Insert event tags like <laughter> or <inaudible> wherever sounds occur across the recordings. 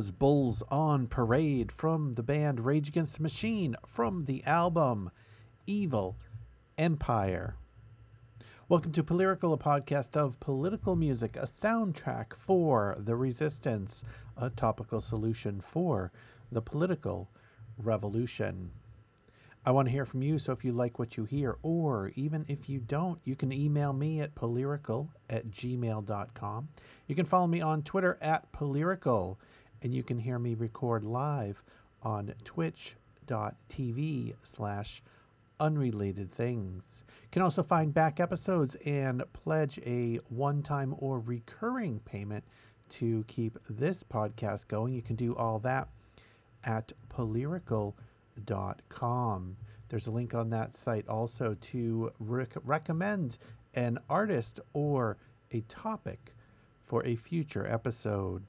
was Bulls on Parade from the band Rage Against the Machine from the album Evil Empire. Welcome to Polyrical, a podcast of political music, a soundtrack for the resistance, a topical solution for the political revolution. I want to hear from you, so if you like what you hear, or even if you don't, you can email me at polyrical at gmail.com. You can follow me on Twitter at polyrical, and you can hear me record live on twitch.tv slash unrelated things. You can also find back episodes and pledge a one-time or recurring payment to keep this podcast going. You can do all that at polyrical.com. There's a link on that site also to rec- recommend an artist or a topic for a future episode.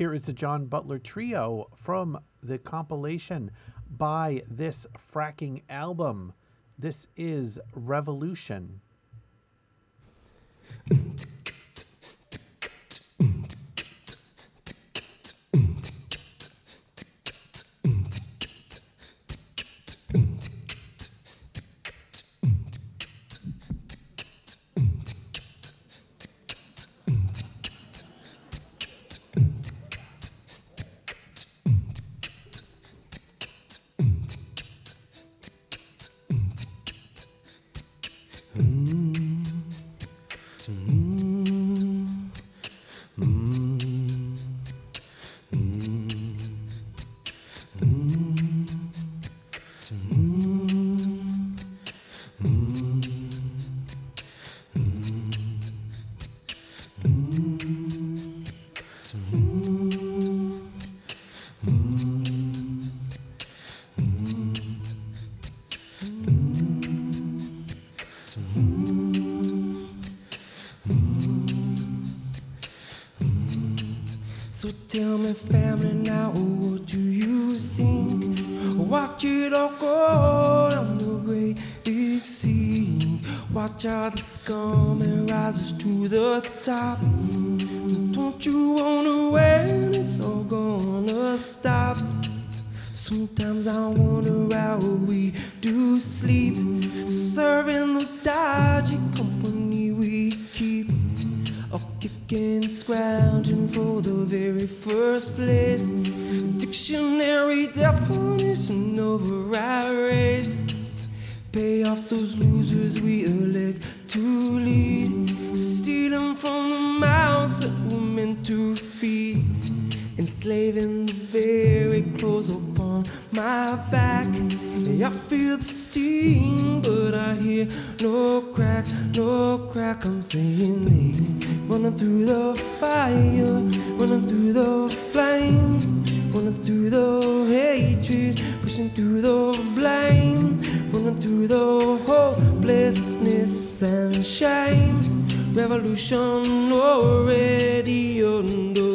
Here is the John Butler Trio from the compilation by this fracking album. This is Revolution. <laughs> The very clothes upon my back. I feel the steam, but I hear no crack, no crack. I'm saying, lady, running through the fire, running through the flames, running through the hatred, pushing through the blame, running through the hopelessness and shame. Revolution already underway.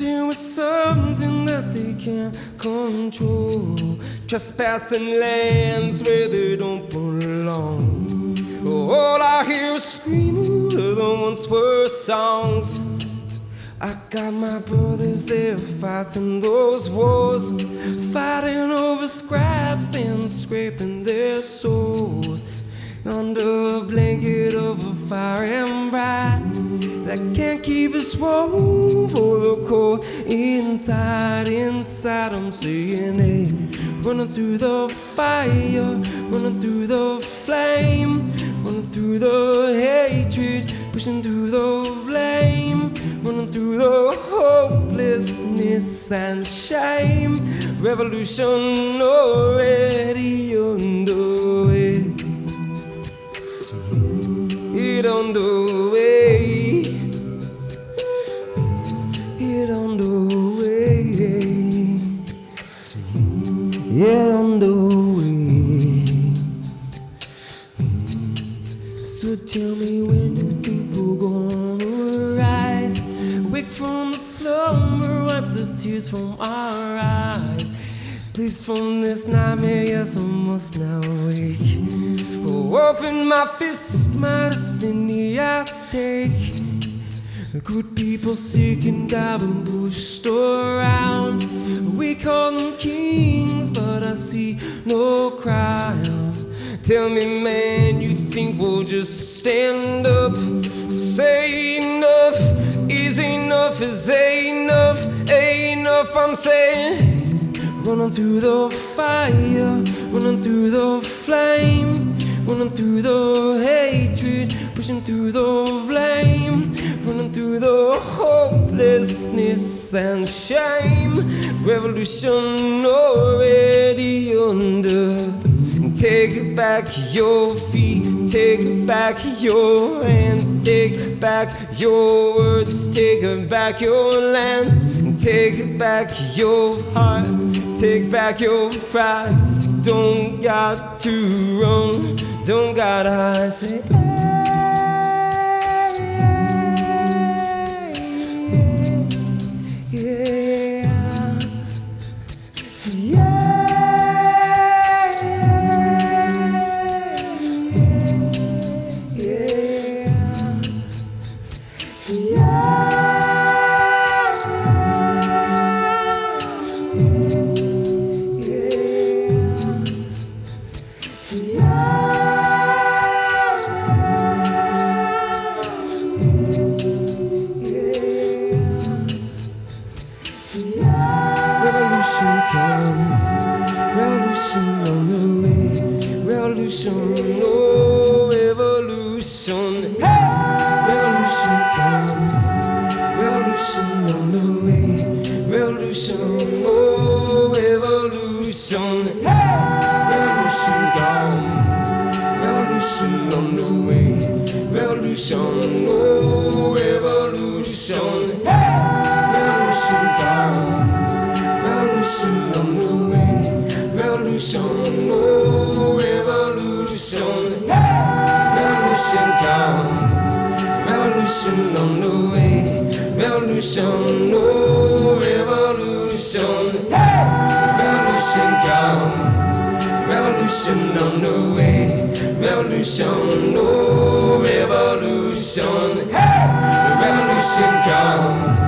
Messing with something that they can't control, trespassing lands where they don't belong. All I hear is screaming of the once were songs. I got my brothers there fighting those wars, fighting over scraps and scraping their souls under a blanket of a fire and bright that can't keep us warm for the cold inside. Inside, I'm seeing it running through the fire, running through the flame, running through the hatred, pushing through the blame, running through the hopelessness and shame. Revolution already underway. It on the way. It on the way. It on the way. So tell me when we're gonna rise. Wake from the slumber, wipe the tears from our eyes. Please from this nightmare, yes, I must now wake. Oh, open my fist, my destiny I take. Good people sick and dying pushed around. We call them kings, but I see no crowns. Tell me, man, you think we'll just stand up? Say enough is enough, is enough, enough. I'm saying. Running through the fire, running through the flame, running through the hatred, pushing through the blame, running through the hopelessness and shame. Revolution already under. Take back your feet, take back your hands, take back your words, take back your land, take back your heart, take back your pride. Don't got to run, don't gotta say. Yeah, revolution, no revolution. Hey! Revolution comes, revolution on the way. Revolution, no revolution. Hey! Revolution comes,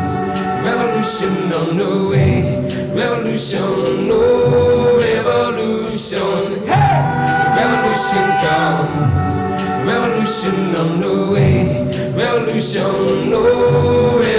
revolution on the way. Revolution, no revolution. Revolution comes, revolution on the way. Revolution, no revolution.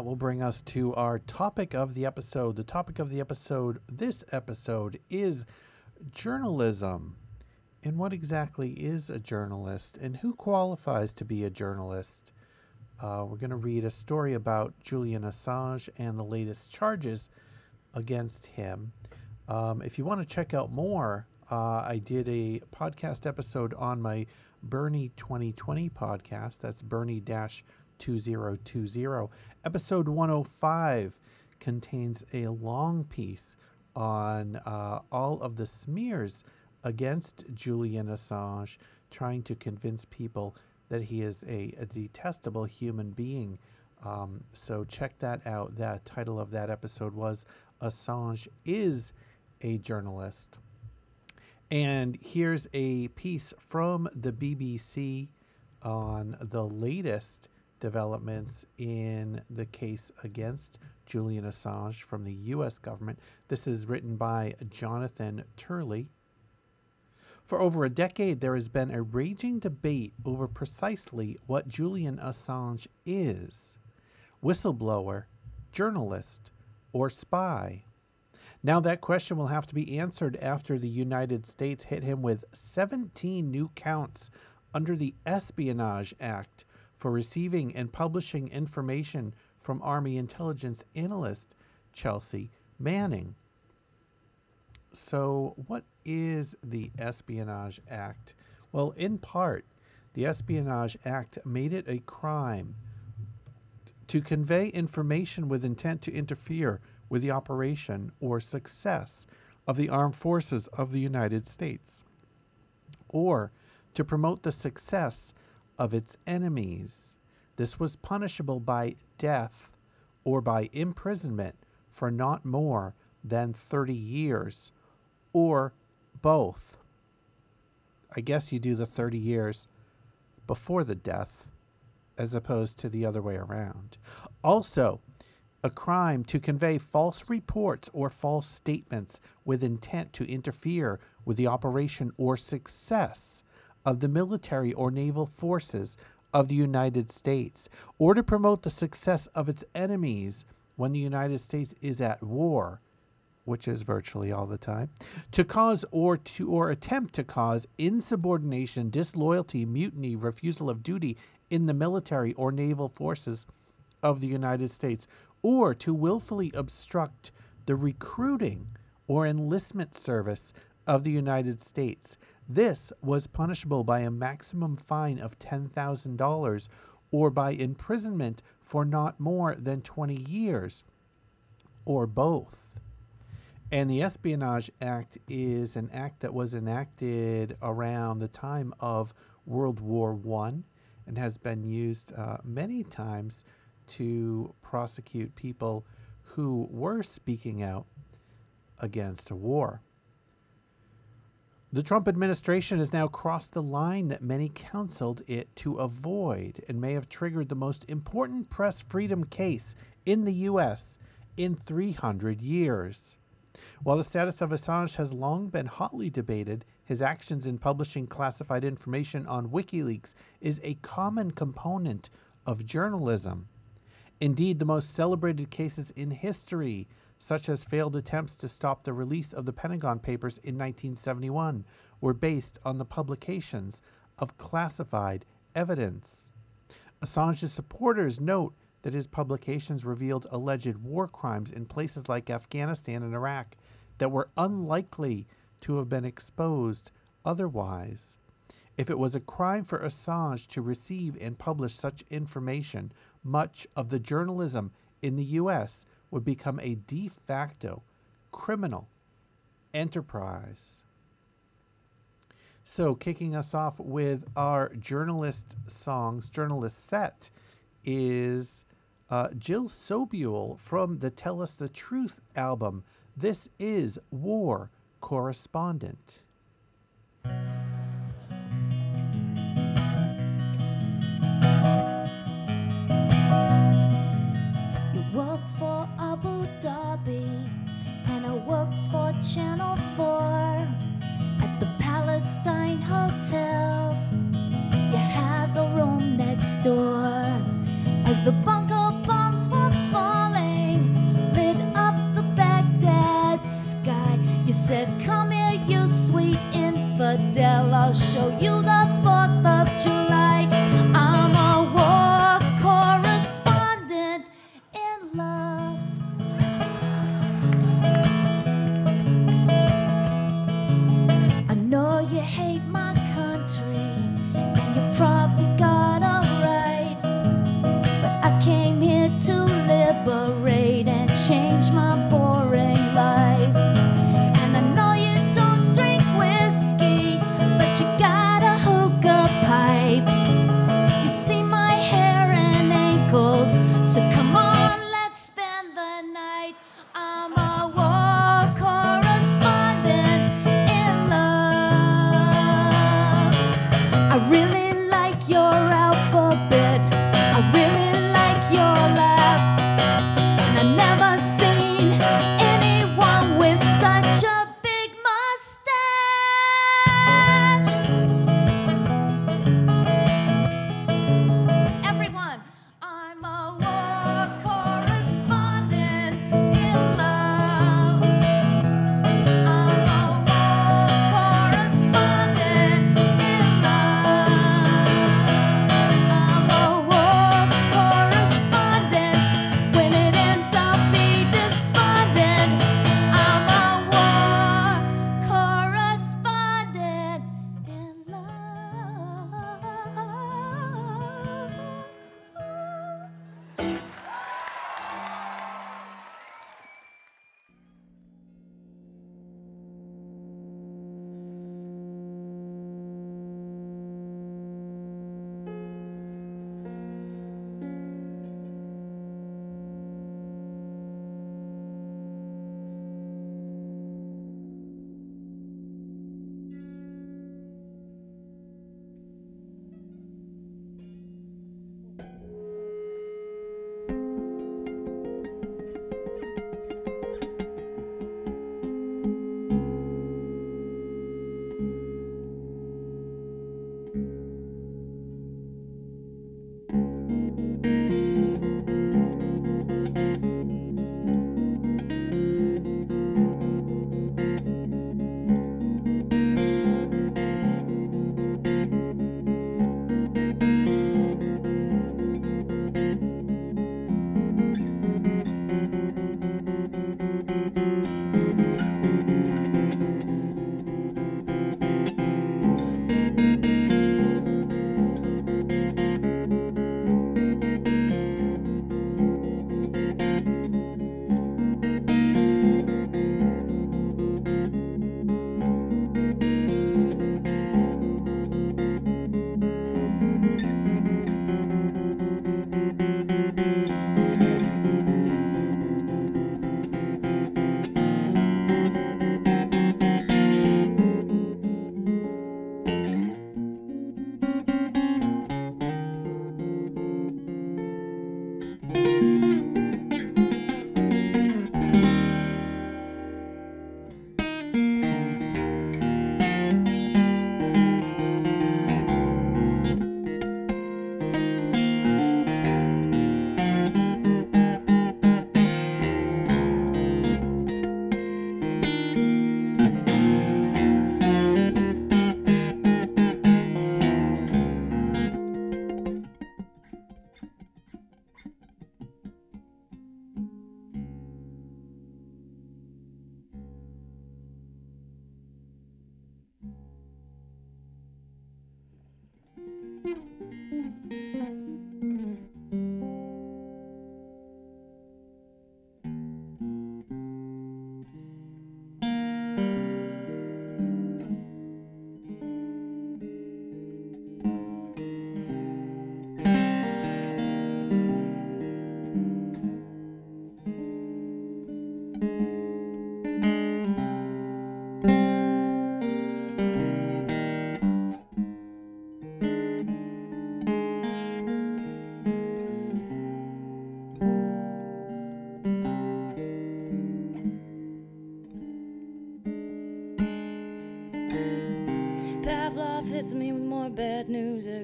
That will bring us to our topic of the episode. The topic of the episode, this episode, is journalism. And what exactly is a journalist? And who qualifies to be a journalist? Uh, we're going to read a story about Julian Assange and the latest charges against him. Um, if you want to check out more, uh, I did a podcast episode on my Bernie 2020 podcast. That's Bernie 2020. Episode 105 contains a long piece on uh, all of the smears against Julian Assange, trying to convince people that he is a, a detestable human being. Um, so check that out. The title of that episode was Assange is a Journalist. And here's a piece from the BBC on the latest developments in the case against Julian Assange from the US government. This is written by Jonathan Turley. For over a decade, there has been a raging debate over precisely what Julian Assange is whistleblower, journalist, or spy. Now, that question will have to be answered after the United States hit him with 17 new counts under the Espionage Act for receiving and publishing information from Army intelligence analyst Chelsea Manning. So, what is the Espionage Act? Well, in part, the Espionage Act made it a crime to convey information with intent to interfere with the operation or success of the armed forces of the United States, or to promote the success of its enemies. This was punishable by death or by imprisonment for not more than 30 years, or both. I guess you do the 30 years before the death as opposed to the other way around. Also, a crime to convey false reports or false statements with intent to interfere with the operation or success of the military or naval forces of the United States, or to promote the success of its enemies when the United States is at war, which is virtually all the time, to cause or to or attempt to cause insubordination, disloyalty, mutiny, refusal of duty in the military or naval forces of the United States, or to willfully obstruct the recruiting or enlistment service of the United States. This was punishable by a maximum fine of $10,000 or by imprisonment for not more than 20 years, or both. And the Espionage Act is an act that was enacted around the time of World War I and has been used uh, many times to prosecute people who were speaking out against a war. The Trump administration has now crossed the line that many counseled it to avoid and may have triggered the most important press freedom case in the U.S. in 300 years. While the status of Assange has long been hotly debated, his actions in publishing classified information on WikiLeaks is a common component of journalism. Indeed, the most celebrated cases in history, such as failed attempts to stop the release of the Pentagon Papers in 1971, were based on the publications of classified evidence. Assange's supporters note that his publications revealed alleged war crimes in places like Afghanistan and Iraq that were unlikely to have been exposed otherwise. If it was a crime for Assange to receive and publish such information, much of the journalism in the U.S. would become a de facto criminal enterprise. So, kicking us off with our journalist songs, journalist set is uh, Jill Sobule from the Tell Us the Truth album. This is War Correspondent. Work for Channel 4 at the Palestine Hotel. You had the room next door as the bunker bombs were falling, lit up the Baghdad sky. You said, Come here, you sweet infidel, I'll show you the 4th of July.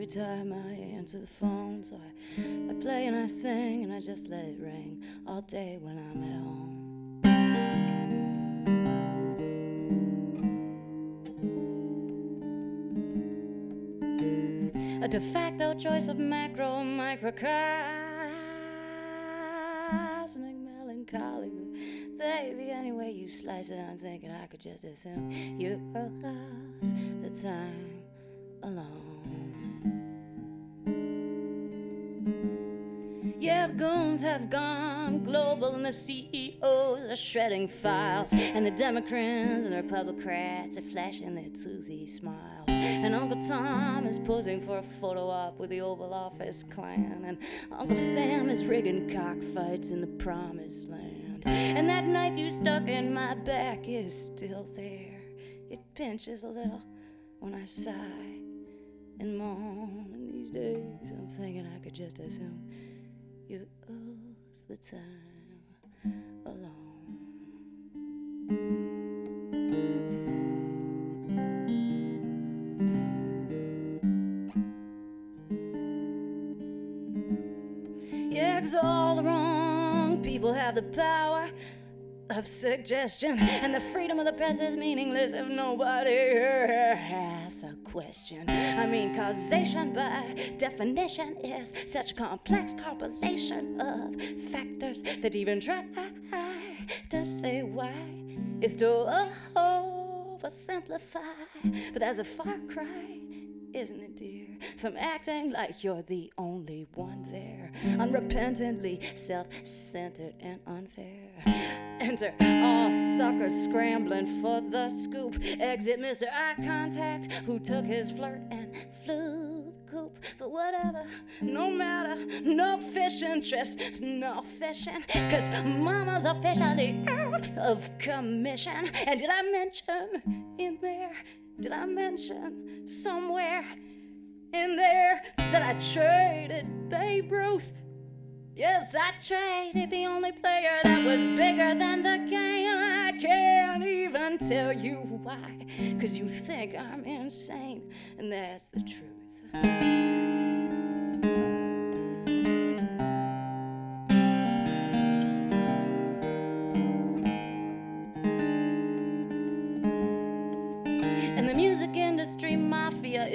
Every time I answer the phone. So I, I play and I sing and I just let it ring all day when I'm at home. A de facto choice of macro microcosmic melancholy. But baby, any way you slice it, I'm thinking I could just assume you lost the time alone. Yeah, the goons have gone global and the CEOs are shredding files. And the Democrats and the Republicans are flashing their toothy smiles. And Uncle Tom is posing for a photo op with the Oval Office clan. And Uncle Sam is rigging cockfights in the promised land. And that knife you stuck in my back is still there. It pinches a little when I sigh and moan. And these days I'm thinking I could just assume you lose the time alone. Yeah, 'cause all the wrong people have the power of suggestion, and the freedom of the press is meaningless if nobody asks a question. I mean, causation by definition is such complex compilation of factors that even try to say why is to oversimplify. But that's a far cry isn't it, dear? From acting like you're the only one there, unrepentantly self centered and unfair. Enter all suckers scrambling for the scoop. Exit Mr. Eye Contact, who took his flirt and flew the coop. But whatever, no matter, no fishing trips, no fishing. Cause mama's officially out of commission. And did I mention in there? Did I mention somewhere in there that I traded Babe Ruth? Yes, I traded the only player that was bigger than the game. I can't even tell you why, cause you think I'm insane, and that's the truth.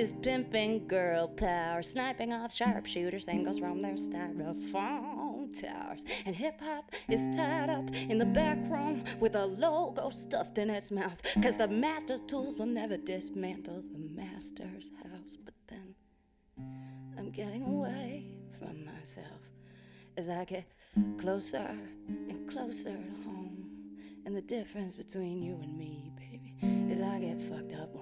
Is pimping girl power, sniping off sharpshooter singles from their styrofoam towers. And hip hop is tied up in the back room with a logo stuffed in its mouth. Cause the master's tools will never dismantle the master's house. But then I'm getting away from myself as I get closer and closer to home. And the difference between you and me, baby, is I get fucked up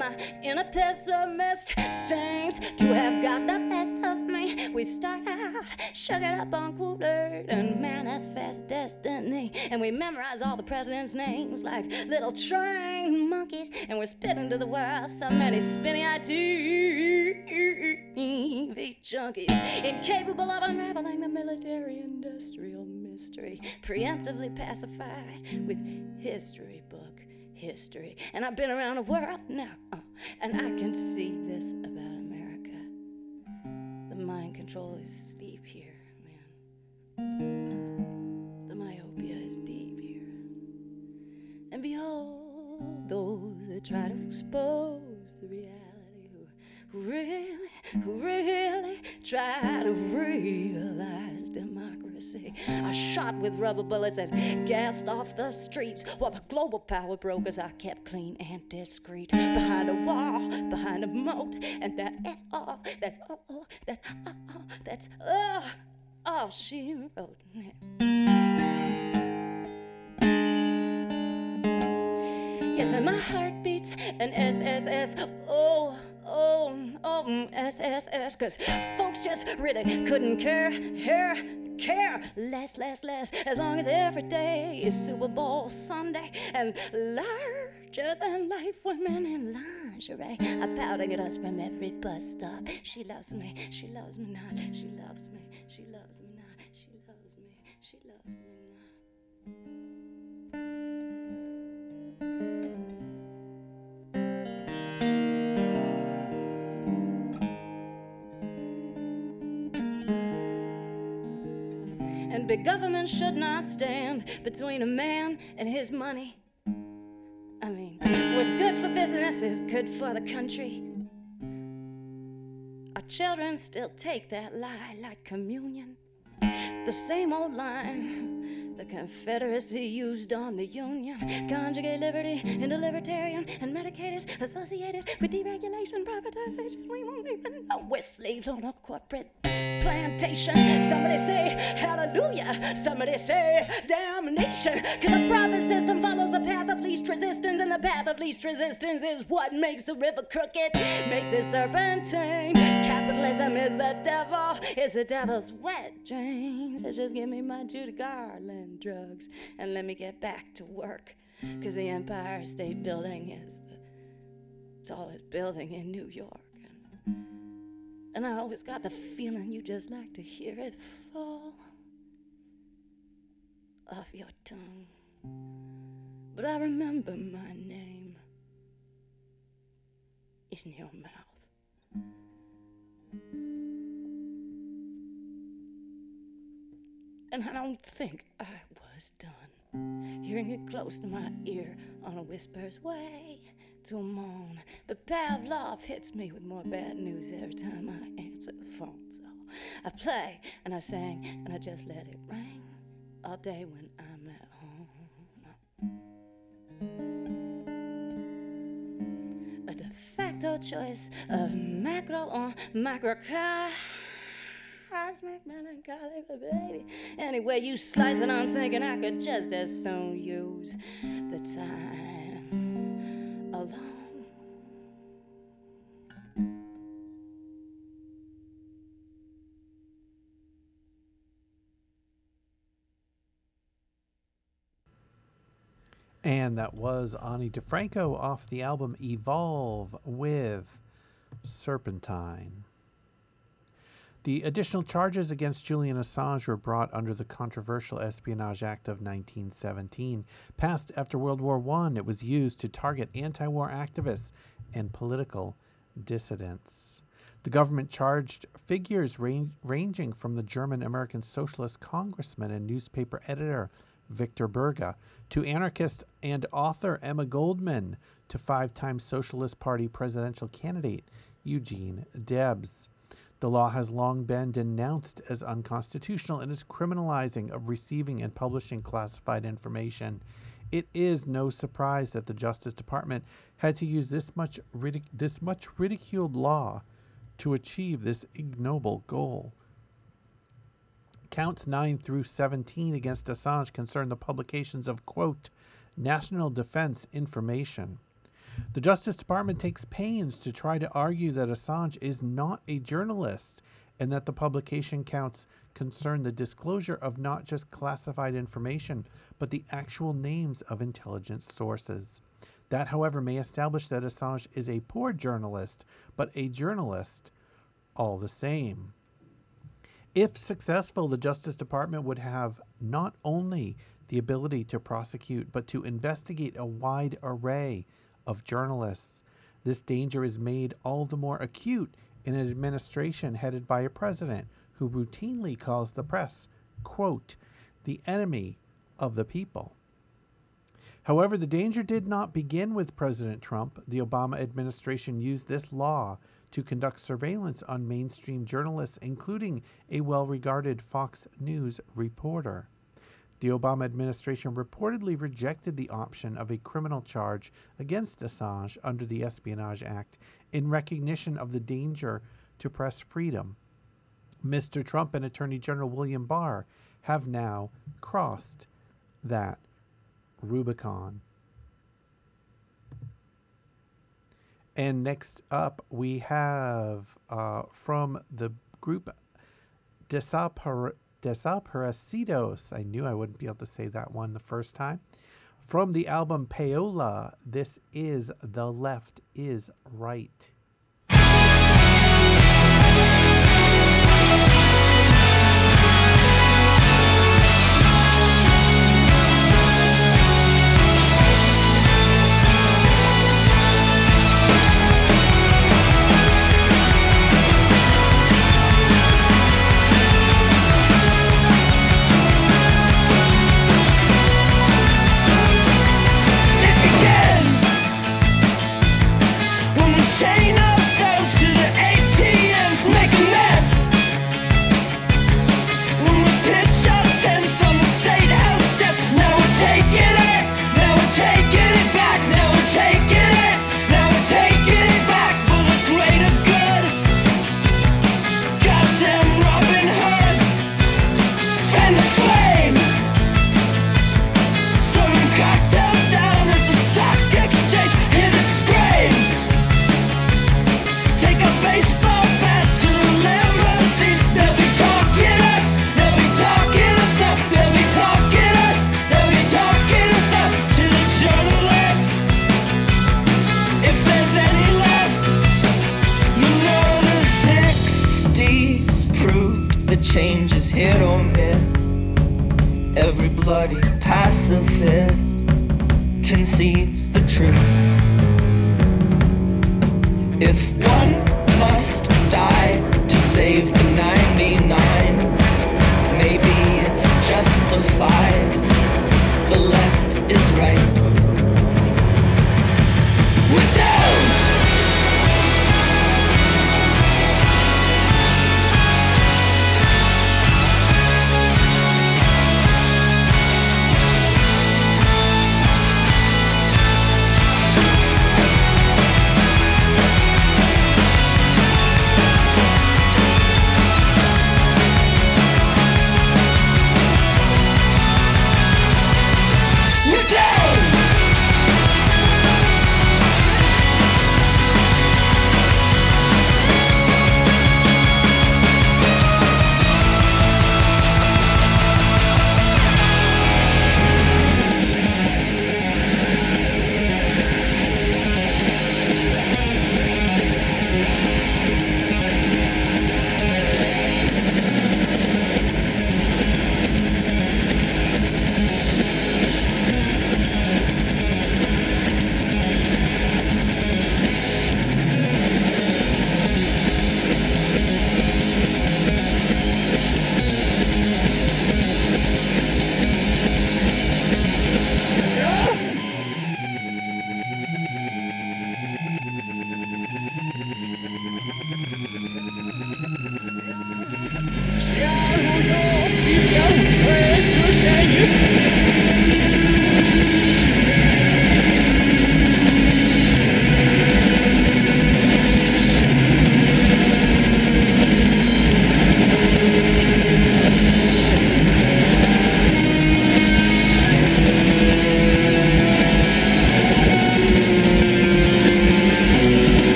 my inner pessimist seems to have got the best of me. We start out sugar up on Kool-Aid and manifest destiny, and we memorize all the presidents' names like little trained monkeys, and we're spitting to the world so many spinny TV junkies, incapable of unraveling the military-industrial mystery, preemptively pacified with history book history. And I've been around the world now, and I can see this about America. The mind control is steep here, man. The myopia is deep here. And behold, those that try to expose the reality who, who really, who really try to realize democracy are shot with rubber bullets and gassed off the streets while the global power brokers are kept clean and discreet behind a wall, behind a moat, and that is all, that's all, that's all, that's all, all she wrote. Yes, and my heart beats an SSS. Oh, oh, oh, mm, SSS. Cause folks just really couldn't care, care, care. Less, less, less. As long as every day is Super Bowl Sunday and larger than life women in lingerie. Are pouting at us from every bus stop. She loves me, she loves me not, she loves me, she loves me. She loves me, big government should not stand between a man and his money. I mean, what's good for business is good for the country. Our children still take that lie like communion. The same old line the Confederacy used on the Union. Conjugate liberty into libertarian and medicated, associated with deregulation, privatization. We won't even know we're slaves on a corporate plantation. Somebody say hallelujah. Somebody say damnation. Cause the profit system follows the path of least resistance, and the path of least resistance is what makes the river crooked, makes it serpentine. Capitalism is the devil, it's the devil's wet dreams. So just give me my Judy Garland drugs and let me get back to work. Cause the Empire State Building is the tallest building in New York. And I always got the feeling you just like to hear it fall off your tongue. But I remember my name in your mouth. And I don't think I was done. Hearing it close to my ear on a whisper's way to moan. But Pavlov hits me with more bad news every time I answer the phone. So I play and I sing and I just let it ring all day when I'm at home. A de facto choice of macro or microcosmic melancholy, but baby. Anyway, you slice it, I'm thinking I could just as soon use the time And that was Ani DiFranco off the album Evolve with Serpentine. The additional charges against Julian Assange were brought under the controversial Espionage Act of 1917. Passed after World War I, it was used to target anti war activists and political dissidents. The government charged figures ranging from the German American Socialist congressman and newspaper editor Victor Berger to anarchist and author Emma Goldman to five time Socialist Party presidential candidate Eugene Debs. The law has long been denounced as unconstitutional and is criminalizing of receiving and publishing classified information. It is no surprise that the Justice Department had to use this much ridic- this much ridiculed law to achieve this ignoble goal. Counts 9 through 17 against Assange concern the publications of, quote, national defense information. The Justice Department takes pains to try to argue that Assange is not a journalist and that the publication counts concern the disclosure of not just classified information, but the actual names of intelligence sources. That, however, may establish that Assange is a poor journalist, but a journalist all the same. If successful, the Justice Department would have not only the ability to prosecute, but to investigate a wide array of journalists. This danger is made all the more acute in an administration headed by a president who routinely calls the press, quote, the enemy of the people. However, the danger did not begin with President Trump. The Obama administration used this law to conduct surveillance on mainstream journalists, including a well regarded Fox News reporter. The Obama administration reportedly rejected the option of a criminal charge against Assange under the Espionage Act in recognition of the danger to press freedom. Mr. Trump and Attorney General William Barr have now crossed that Rubicon. And next up, we have uh, from the group Desapar- Desaparecidos. I knew I wouldn't be able to say that one the first time. From the album Payola, this is The Left is Right.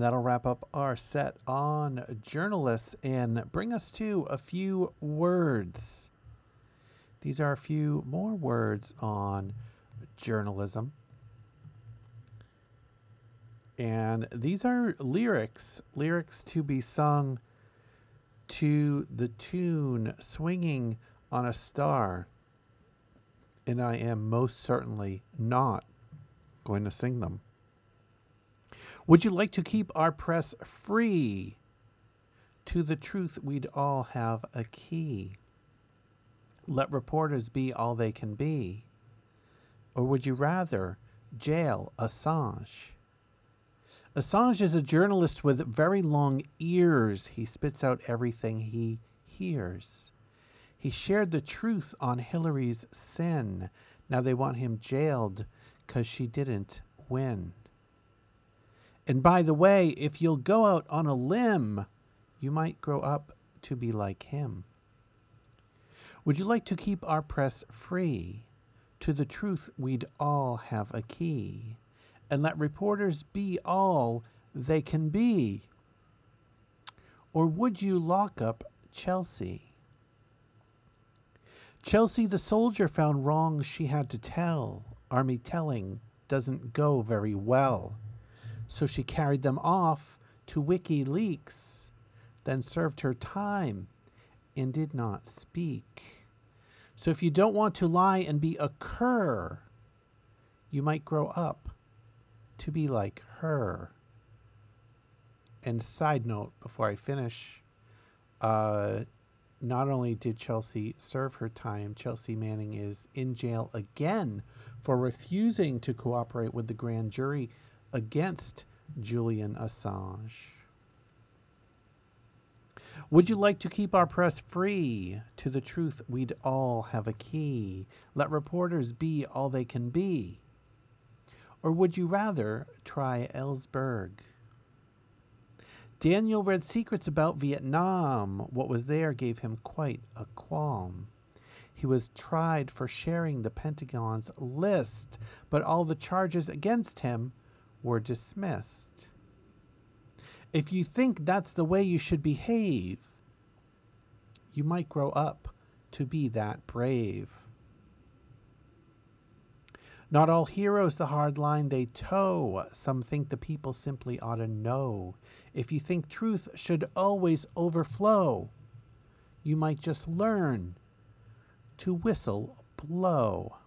And that'll wrap up our set on journalists and bring us to a few words. These are a few more words on journalism. And these are lyrics, lyrics to be sung to the tune Swinging on a Star. And I am most certainly not going to sing them. Would you like to keep our press free? To the truth, we'd all have a key. Let reporters be all they can be. Or would you rather jail Assange? Assange is a journalist with very long ears. He spits out everything he hears. He shared the truth on Hillary's sin. Now they want him jailed because she didn't win. And by the way, if you'll go out on a limb, you might grow up to be like him. Would you like to keep our press free? To the truth, we'd all have a key. And let reporters be all they can be. Or would you lock up Chelsea? Chelsea, the soldier, found wrongs she had to tell. Army telling doesn't go very well. So she carried them off to WikiLeaks, then served her time and did not speak. So if you don't want to lie and be a cur, you might grow up to be like her. And side note before I finish, uh, not only did Chelsea serve her time, Chelsea Manning is in jail again for refusing to cooperate with the grand jury against Julian Assange. Would you like to keep our press free? To the truth, we'd all have a key. Let reporters be all they can be. Or would you rather try Ellsberg? Daniel read secrets about Vietnam. What was there gave him quite a qualm. He was tried for sharing the Pentagon's list, but all the charges against him were dismissed. If you think that's the way you should behave, you might grow up to be that brave. Not all heroes the hard line they toe. Some think the people simply ought to know. If you think truth should always overflow, you might just learn to whistle blow.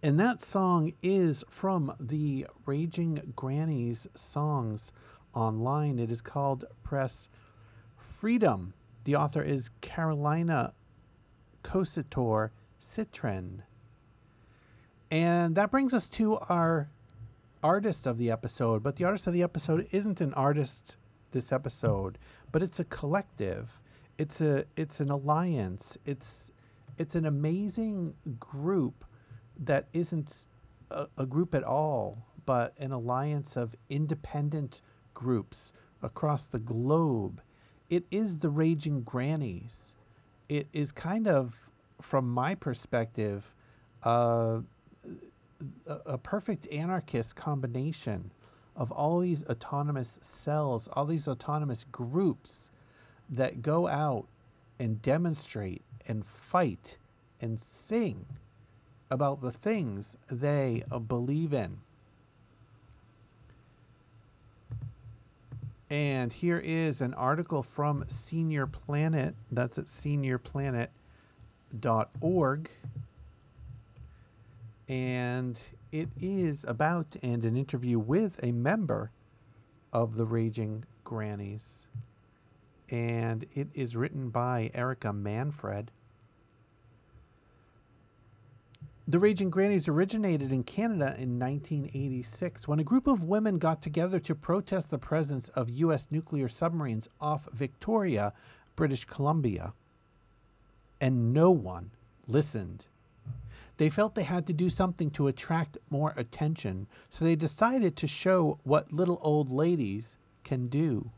And that song is from the Raging Grannies songs online. It is called Press Freedom. The author is Carolina Cositor Citrin. And that brings us to our artist of the episode. But the artist of the episode isn't an artist this episode, but it's a collective. It's a it's an alliance. It's it's an amazing group that isn't a, a group at all, but an alliance of independent groups across the globe. It is the Raging Grannies. It is kind of, from my perspective, uh, a, a perfect anarchist combination of all these autonomous cells, all these autonomous groups that go out and demonstrate and fight and sing about the things they believe in. And here is an article from Senior Planet. That's at seniorplanet.org. And it is about and an interview with a member of the Raging Grannies. And it is written by Erica Manfred. The Raging Grannies originated in Canada in 1986 when a group of women got together to protest the presence of U.S. nuclear submarines off Victoria, British Columbia. And no one listened. They felt they had to do something to attract more attention, so they decided to show what little old ladies can do.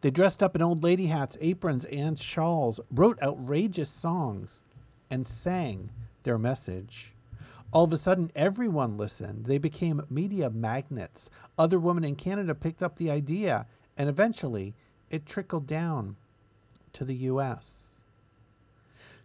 They dressed up in old lady hats, aprons, and shawls, wrote outrageous songs, and sang their message. All of a sudden, everyone listened. They became media magnets. Other women in Canada picked up the idea, and eventually it trickled down to the U.S.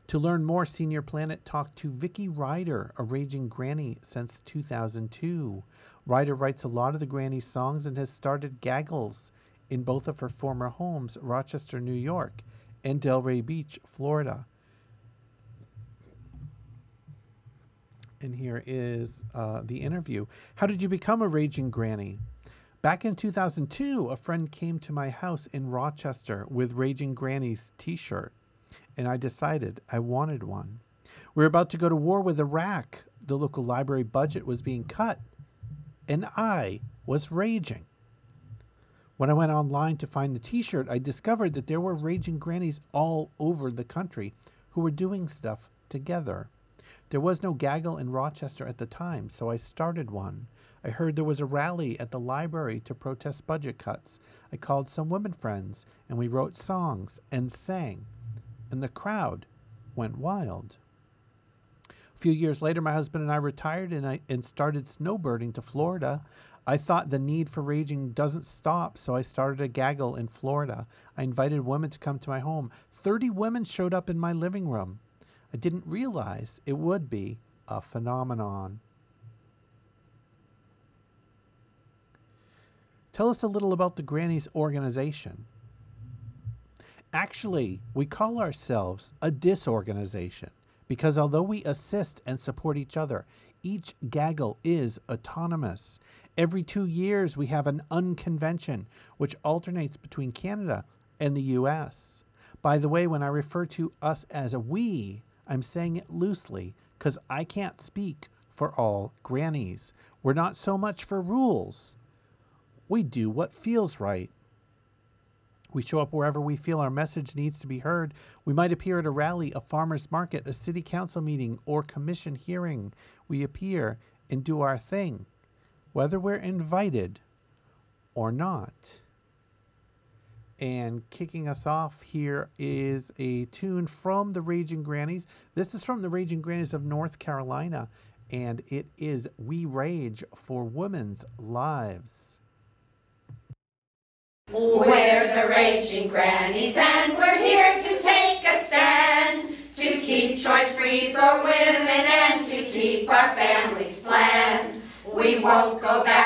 To learn more, Senior Planet talked to Vicki Ryder, a raging granny since 2002. Ryder writes a lot of the granny songs and has started gaggles in both of her former homes, Rochester, New York, and Delray Beach, Florida. And here is uh, the interview. How did you become a raging granny? Back in 2002, a friend came to my house in Rochester with Raging Granny's t shirt, and I decided I wanted one. We were about to go to war with Iraq. The local library budget was being cut, and I was raging. When I went online to find the t shirt, I discovered that there were raging grannies all over the country who were doing stuff together. There was no gaggle in Rochester at the time, so I started one. I heard there was a rally at the library to protest budget cuts. I called some women friends, and we wrote songs and sang, and the crowd went wild. A few years later, my husband and I retired and, I, and started snowbirding to Florida. I thought the need for raging doesn't stop, so I started a gaggle in Florida. I invited women to come to my home. 30 women showed up in my living room. I didn't realize it would be a phenomenon. Tell us a little about the Grannies organization. Actually, we call ourselves a disorganization because although we assist and support each other, each gaggle is autonomous. Every two years, we have an unconvention which alternates between Canada and the US. By the way, when I refer to us as a we, I'm saying it loosely because I can't speak for all grannies. We're not so much for rules. We do what feels right. We show up wherever we feel our message needs to be heard. We might appear at a rally, a farmer's market, a city council meeting, or commission hearing. We appear and do our thing, whether we're invited or not. And kicking us off here is a tune from the Raging Grannies. This is from the Raging Grannies of North Carolina, and it is We Rage for Women's Lives. We're the raging grannies and we're here to take a stand to keep choice free for women and to keep our families planned. We won't go back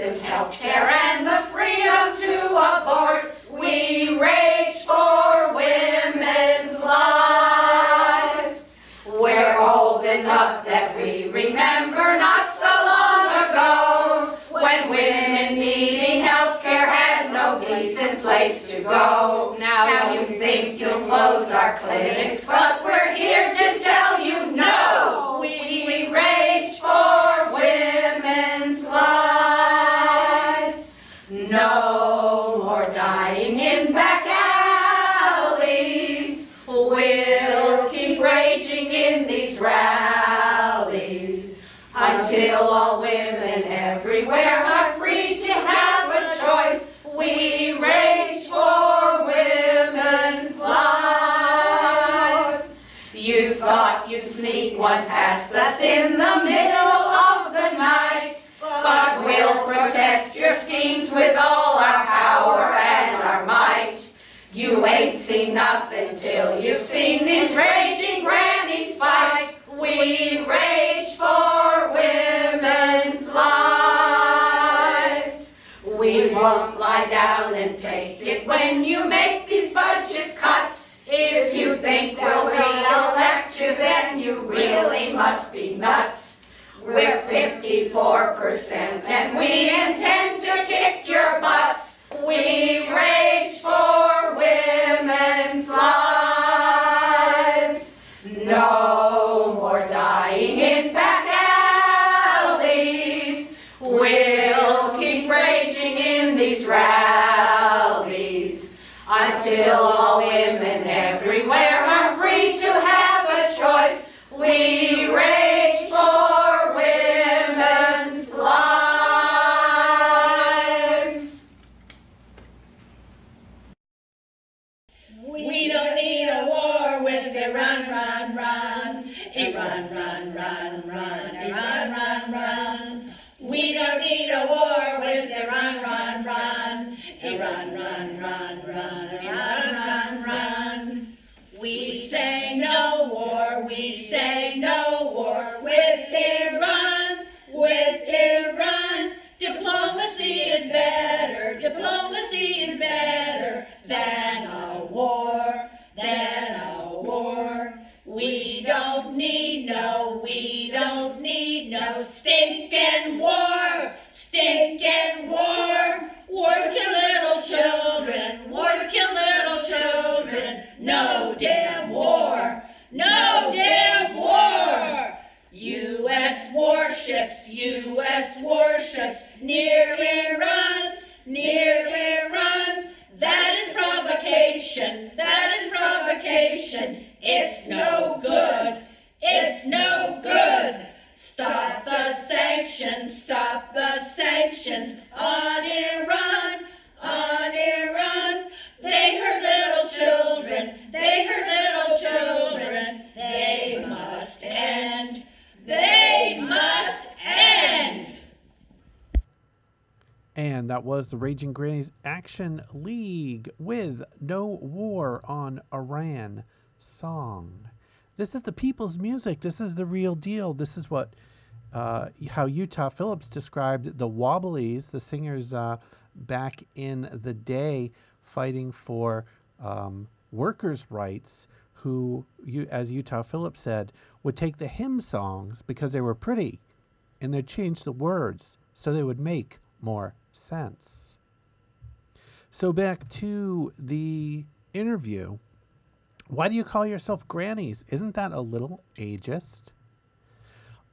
decent health care and the freedom to abort. We rage for women's lives. We're old enough that we remember not so long ago when women needing health care had no decent place to go. Now, you think you'll close our clinics, but we're here to tell us in the middle of the night, but we'll protest your schemes with all our power and our might. You ain't seen nothing till you've seen these raging grannies fight. We rage for women's lives. We won't lie down and take it when you make these budget cuts. If you think we'll re-elect you, then you really must be nuts. We're 54% and we intend to kick your bus. We rage the Raging Grannies Action League with No War on Iran song. This is the people's music. This is the real deal. This is what uh, how Utah Phillips described the Wobblies, the singers uh, back in the day fighting for um, workers' rights, who, you, as Utah Phillips said, would take the hymn songs because they were pretty and they'd change the words so they would make more sense. So back to the interview. Why do you call yourself grannies? Isn't that a little ageist?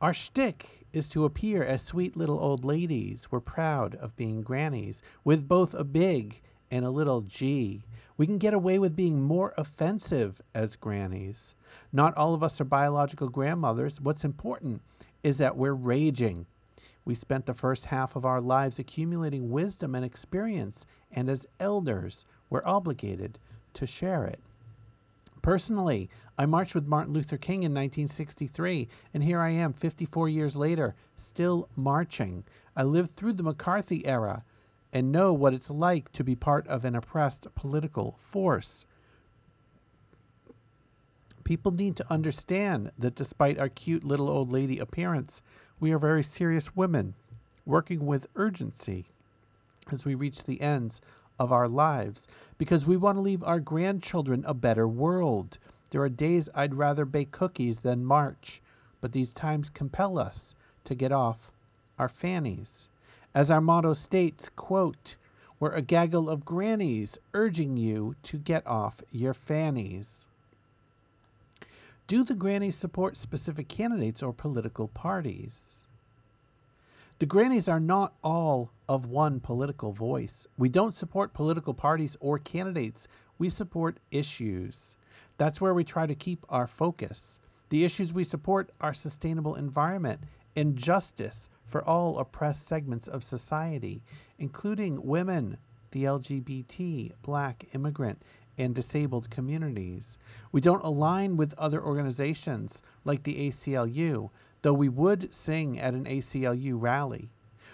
Our shtick is to appear as sweet little old ladies. We're proud of being grannies with both a big and a little G. We can get away with being more offensive as grannies. Not all of us are biological grandmothers. What's important is that we're raging. We spent the first half of our lives accumulating wisdom and experience, and as elders, we're obligated to share it. Personally, I marched with Martin Luther King in 1963, and here I am 54 years later, still marching. I lived through the McCarthy era and know what it's like to be part of an oppressed political force. People need to understand that despite our cute little old lady appearance, we are very serious women working with urgency as we reach the ends of our lives because we want to leave our grandchildren a better world. There are days I'd rather bake cookies than march, but these times compel us to get off our fannies. As our motto states, quote, we're a gaggle of grannies urging you to get off your fannies. Do the grannies support specific candidates or political parties? The grannies are not all of one political voice. We don't support political parties or candidates. We support issues. That's where we try to keep our focus. The issues we support are sustainable environment and justice for all oppressed segments of society, including women, the LGBT, black, immigrant, and disabled communities. We don't align with other organizations like the ACLU, though we would sing at an ACLU rally.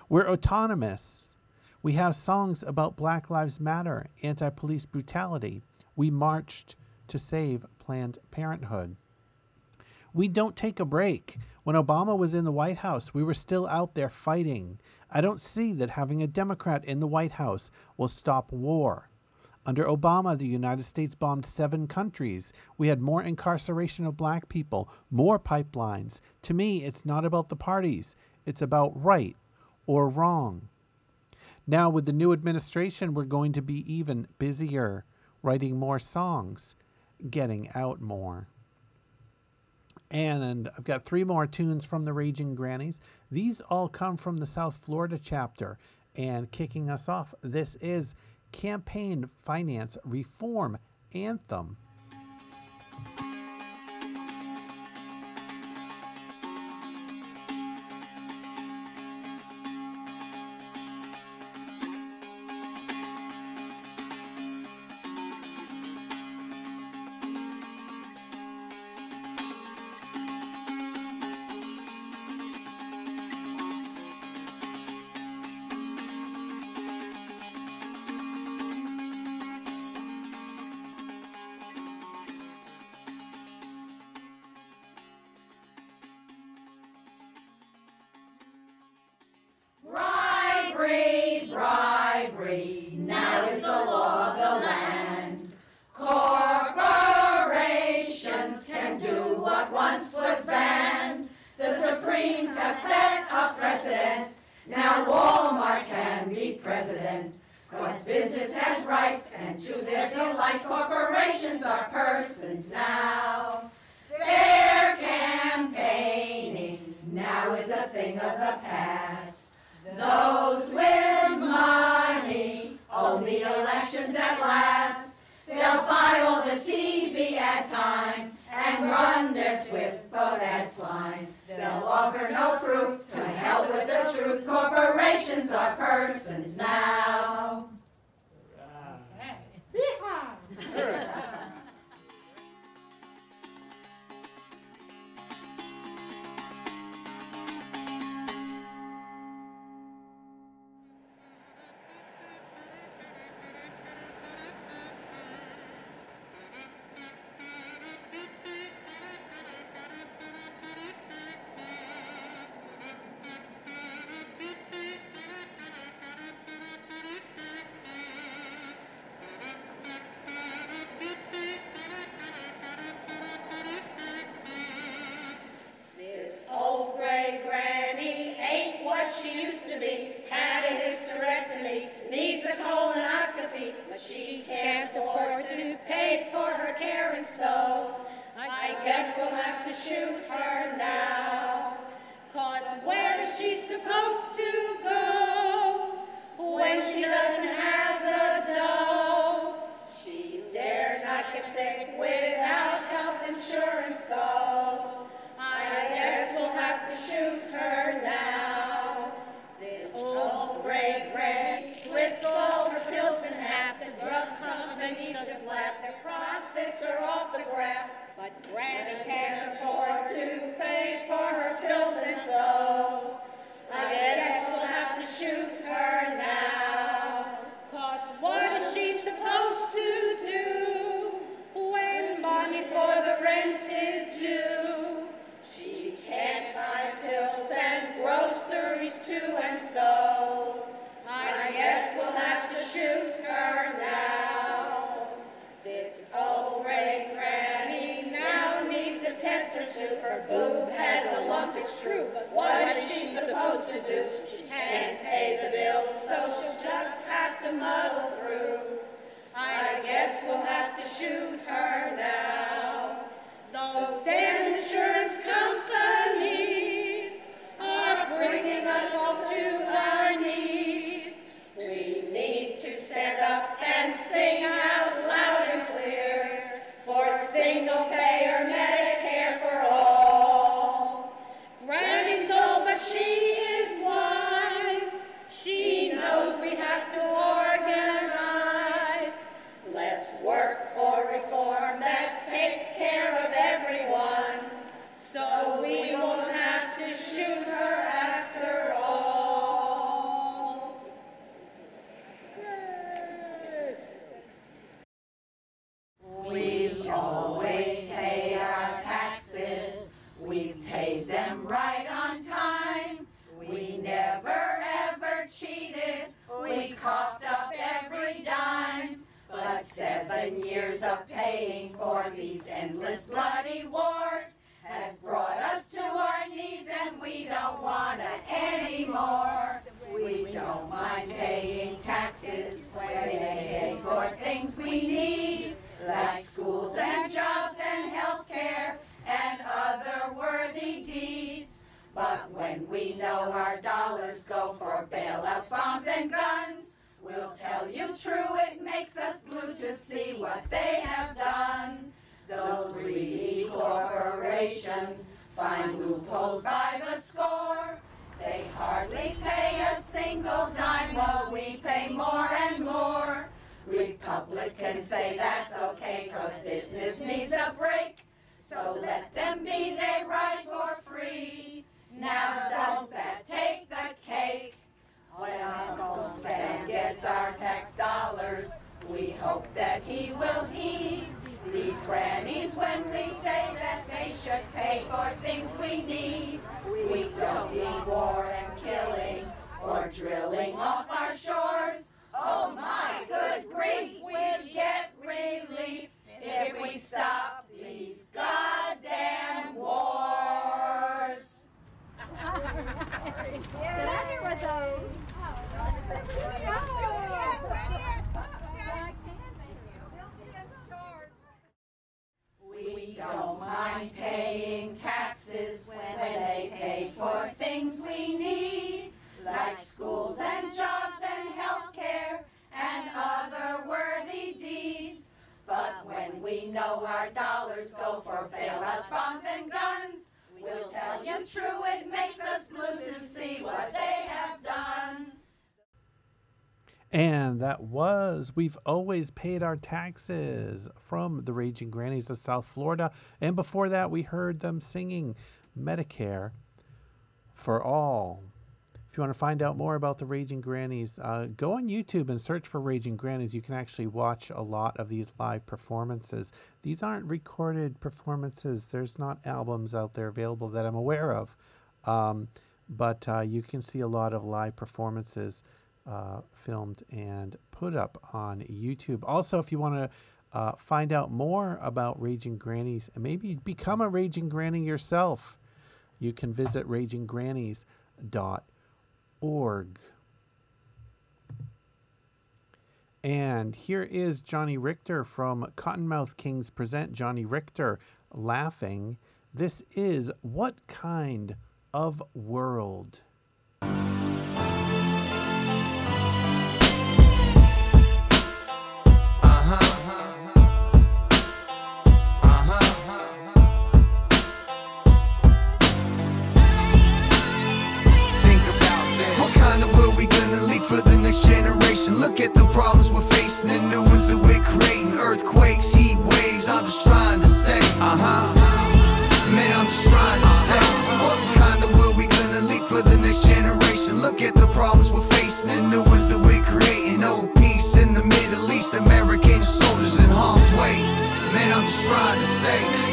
We're autonomous. We have songs about Black Lives Matter, anti police brutality. We marched to save Planned Parenthood. We don't take a break. When Obama was in the White House, we were still out there fighting. I don't see that having a Democrat in the White House will stop war. Under Obama, the United States bombed seven countries. We had more incarceration of black people, more pipelines. To me, it's not about the parties, it's about right or wrong. Now, with the new administration, we're going to be even busier, writing more songs, getting out more. And I've got three more tunes from the Raging Grannies. These all come from the South Florida chapter. And kicking us off, this is Campaign Finance Reform Anthem. Her the graph. But Granny can't afford to pay for her pills and so I guess we'll have to shoot her Her boob has a lump, it's true, but what is she supposed to do? She can't pay the bills, so she'll just have to muddle through. I guess we'll have to shoot her now. Those damn insurance companies are bringing us that was We've Always Paid Our Taxes from the Raging Grannies of South Florida. And before that, we heard them singing Medicare for All. If you want to find out more about the Raging Grannies, uh, go on YouTube and search for Raging Grannies. You can actually watch a lot of these live performances. These aren't recorded performances, there's not albums out there available that I'm aware of. Um, but uh, you can see a lot of live performances uh, filmed and put up on YouTube. Also, if you want to uh, find out more about Raging Grannies and maybe become a Raging Granny yourself, you can visit raginggrannies.org. And here is Johnny Richter from Kottonmouth Kings present Johnny Richter laughing. This is What Kind of World? Problems we're facing, the new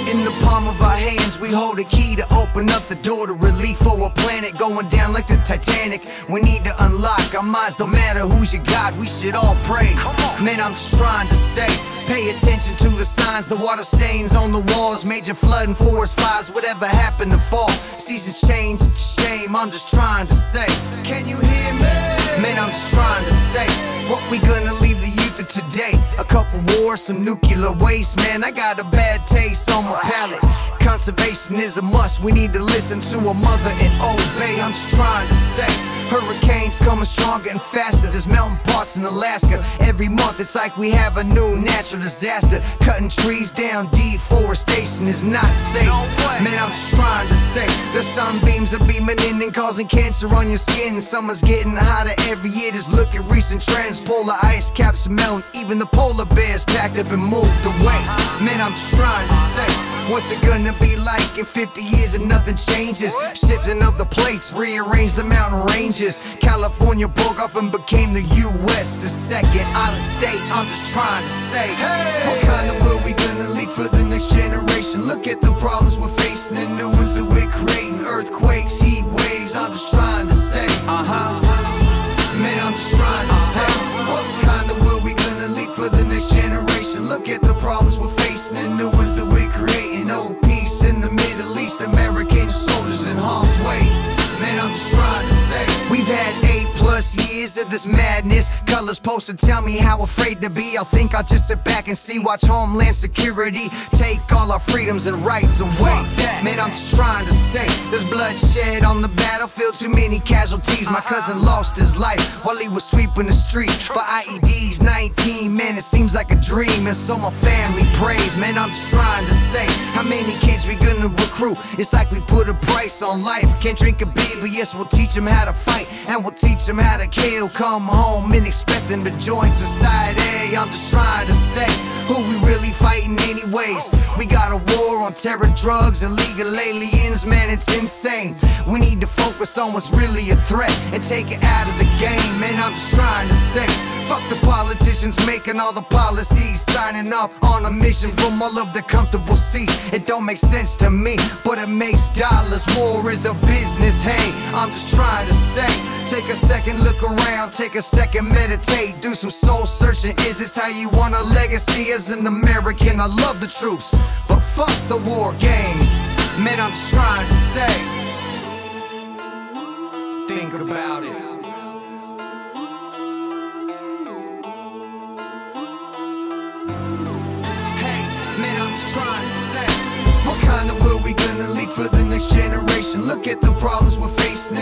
In the palm of our hands, we hold a key to open up the door to relief for a planet going down like the Titanic. We need to unlock our minds, no matter who's your God, we should all pray. Man, I'm just trying to say. Pay attention to the signs, the water stains on the walls, major flooding, forest fires, whatever happened to fall. Seasons change, it's a shame, I'm just trying to say. Can you hear me? Man, I'm just trying to say. What we gonna leave the today? A couple wars, some nuclear waste, man. I got a bad taste on my palate. Conservation is a must. We need to listen to a mother and obey. I'm just trying to say. Hurricanes coming stronger and faster. There's mountain parts in Alaska. Every month it's like we have a new natural disaster. Cutting trees down, deforestation is not safe. Man, I'm just trying to say. The sunbeams are beaming in and causing cancer on your skin. Summer's getting hotter every year. Just look at recent trends. Polar ice caps are melting. Even the polar bears packed up and moved away. Man, I'm just trying to say. What's it gonna be like in 50 years and nothing changes? Shifting of the plates, rearrange the mountain ranges. California broke off and became the U.S. The second island state. I'm just trying to say, what kind of world we gonna leave for the next generation? Look at the problems we're facing and new ones that we're creating. Earthquakes, heat waves. I'm just trying to say, uh huh. Man, I'm just trying to say, we're and new ones that we're creating. No peace in the Middle East, American soldiers in harm's way. Man, I'm just trying to say, we've had plus years of this madness. Colors posted tell me how afraid to be. I'll think I'll just sit back and see, watch Homeland Security take all our freedoms and rights away. Man, I'm just trying to say, there's bloodshed on the battlefield, too many casualties. My uh-huh. cousin lost his life while he was sweeping the streets for IEDs. 19, man, it seems like a dream, and so my family prays. Man, I'm just trying to say, how many kids we gonna recruit? It's like we put a price on life. Can't drink a beer, but yes, we'll teach them how to fight, and we'll teach them how to kill. Come home and expect them to join society. I'm just trying to say, who we really fighting anyways? We got a war on terror, drugs, illegal aliens, man, it's insane. We need to focus on what's really a threat and take it out of the game, man. I'm just trying to say, fuck the politicians making all the policies, signing off on a mission from all of the comfortable seats. It don't make sense to me, but it makes dollars. War is a business, hey, I'm just trying to say. Take a second, look around, take a second, meditate, do some soul searching. Is this how you want a legacy as an American? I love the troops, but fuck the war games. Man, I'm just trying to say. Think about it. Hey, man, I'm trying to say, what kind of world we gonna leave for the next generation? Look at the problems we're facing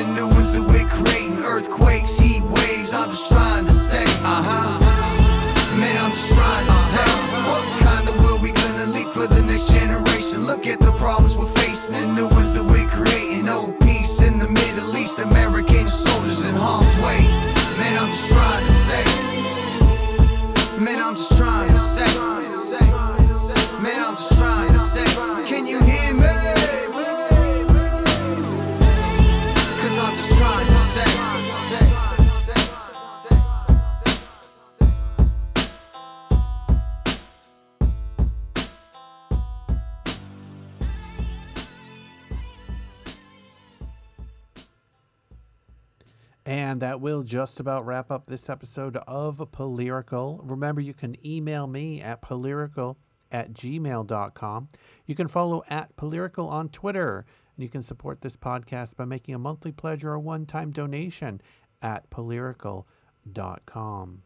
just about wrap up this episode of Polyrical. Remember, you can email me at polyrical at gmail.com. You can follow at Polyrical on Twitter. And you can support this podcast by making a monthly pledge or a one time donation at polyrical.com.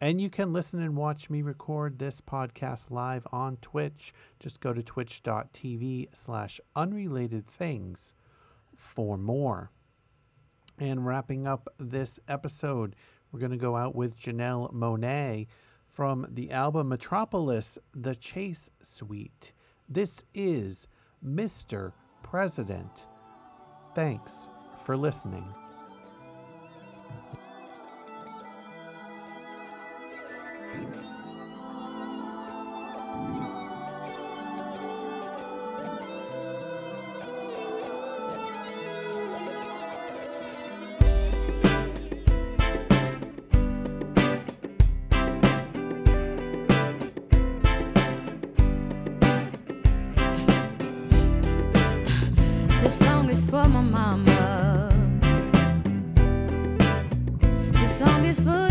And you can listen and watch me record this podcast live on Twitch. Just go to twitch.tv slash unrelated things for more. And wrapping up this episode, we're going to go out with Janelle Monáe from the album Metropolis, The Chase Suite. This is Mr. President. Thanks for listening. This song is for my mama. This song is for